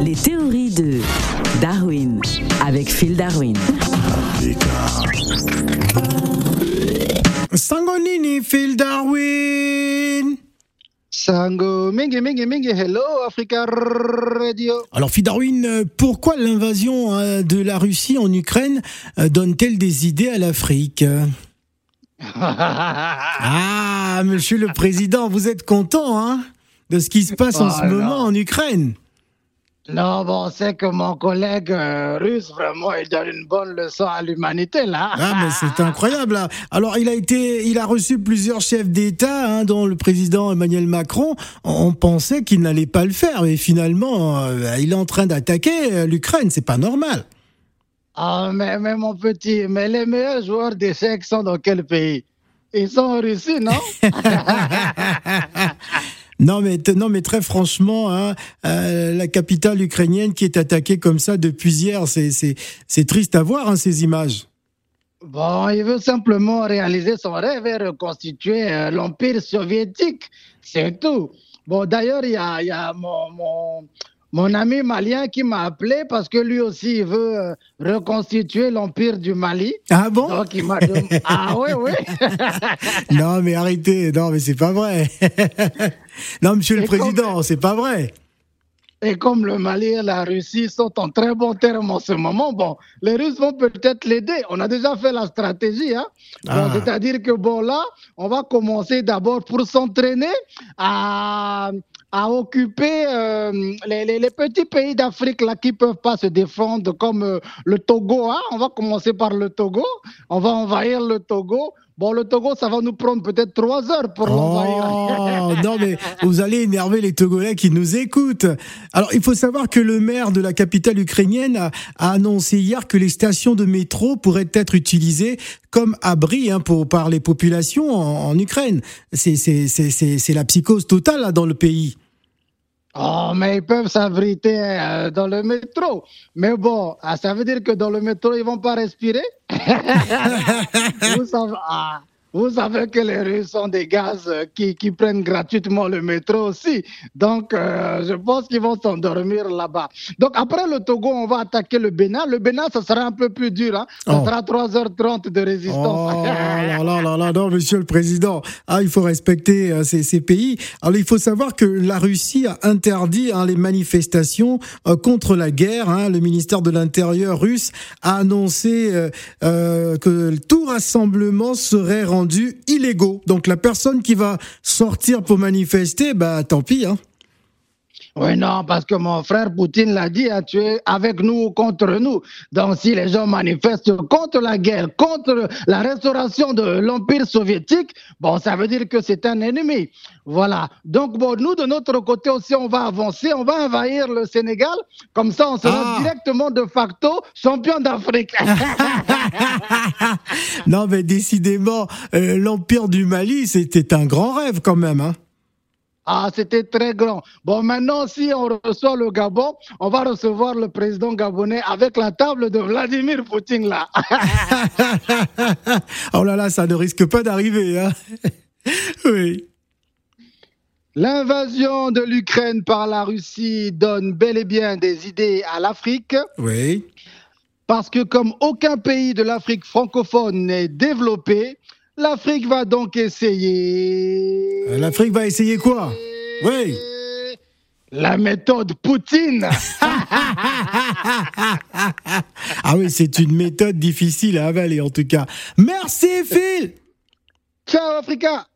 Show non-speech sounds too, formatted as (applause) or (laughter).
Les théories de Darwin avec Phil Darwin. Sangonini, Phil Darwin. Sango, mingi, mingi, mingi, hello, Africa Radio. Alors, Phil Darwin, euh, pourquoi l'invasion euh, de la Russie en Ukraine euh, donne-t-elle des idées à l'Afrique? (laughs) Ah, monsieur le président, vous êtes content, hein, de ce qui se passe en Oh, ce moment en Ukraine? Non, bon, c'est que mon collègue euh, russe, vraiment, il donne une bonne leçon à l'humanité, là. Ah, mais c'est incroyable. là. Alors, il a été, il a reçu plusieurs chefs d'État, hein, dont le président Emmanuel Macron. On pensait qu'il n'allait pas le faire, mais finalement, euh, il est en train d'attaquer euh, l'Ukraine. C'est pas normal. Ah, mais, mais mon petit, mais les meilleurs joueurs d'échecs sont dans quel pays? Ils sont en Russie, non? (laughs) Non, mais non, mais très franchement, hein, euh, la capitale ukrainienne qui est attaquée comme ça depuis hier, c'est triste à voir hein, ces images. Bon, il veut simplement réaliser son rêve et reconstituer euh, l'Empire soviétique. C'est tout. Bon, d'ailleurs, il y a, y a mon, mon, mon ami malien qui m'a appelé parce que lui aussi, il veut euh, reconstituer l'Empire du Mali. Ah bon? Donc, il m'a demandé. (laughs) Ah, oui, oui. (laughs) Non, mais arrêtez. Non, mais c'est pas vrai. (laughs) non, Monsieur le Et Président, c'est pas vrai. Et comme le Mali et la Russie sont en très bon terme en ce moment, bon, les Russes vont peut-être l'aider. On a déjà fait la stratégie, hein. Bon, Ah. C'est-à-dire que bon, là, on va commencer d'abord pour s'entraîner à, à occuper euh, les, les- les petits pays d'Afrique là qui peuvent pas se défendre, comme euh, le Togo. Hein. On va commencer par le Togo. On va envahir le Togo. Bon, le Togo, ça va nous prendre peut-être trois heures pour l'envahir. Oh, (laughs) non, mais vous allez énerver les Togolais qui nous écoutent. Alors, il faut savoir que le maire de la capitale ukrainienne a, a annoncé hier que les stations de métro pourraient être utilisées comme abri hein, pour, par les populations en, en Ukraine. C'est c'est- c'est- c'est- c'est la psychose totale là, dans le pays. Oh, mais ils peuvent s'abriter euh, dans le métro. Mais bon, ah, ça veut dire que dans le métro, ils vont pas respirer? (laughs) Vous, savez, ah, vous savez que les Russes ont des gaz qui, qui prennent gratuitement le métro aussi. Donc, euh, je pense qu'ils vont s'endormir là-bas. Donc, après le Togo, on va attaquer le Bénin. Le Bénin, ça sera un peu plus dur. Hein. Ça Oh. sera 3h30 de résistance. Oh (laughs) là là là là, non, monsieur le président. Ah, il faut respecter euh, ces, ces pays. Alors, il faut savoir que la Russie a interdit hein, les manifestations euh, contre la guerre. hein. Le ministère de l'Intérieur russe a annoncé euh, euh, que tout rassemblement serait rendu illégaux. Donc, la personne qui va sortir pour manifester, bah, tant pis. Hein. Oui, non, parce que mon frère Poutine l'a dit, hein, tu es avec nous ou contre nous. Donc, si les gens manifestent contre la guerre, contre la restauration de l'Empire soviétique, bon, ça veut dire que c'est un ennemi. Voilà. Donc, bon, nous, de notre côté aussi, on va avancer, on va envahir le Sénégal. Comme ça, on sera Ah. directement de facto champion d'Afrique. (laughs) non, mais décidément, euh, l'empire du Mali, c'était un grand rêve quand même. Hein. Ah, c'était très grand. Bon, maintenant, si on reçoit le Gabon, on va recevoir le président gabonais avec la table de Vladimir Poutine là. (laughs) oh là là, ça ne risque pas d'arriver. Hein. (laughs) oui. L'invasion de l'Ukraine par la Russie donne bel et bien des idées à l'Afrique, Oui. parce que comme aucun pays de l'Afrique francophone n'est développé, l'Afrique va donc essayer... Euh, L'Afrique va essayer quoi? Oui. La méthode Poutine. (laughs) Ah oui, c'est une méthode difficile à avaler en tout cas. Merci Phil Ciao Africa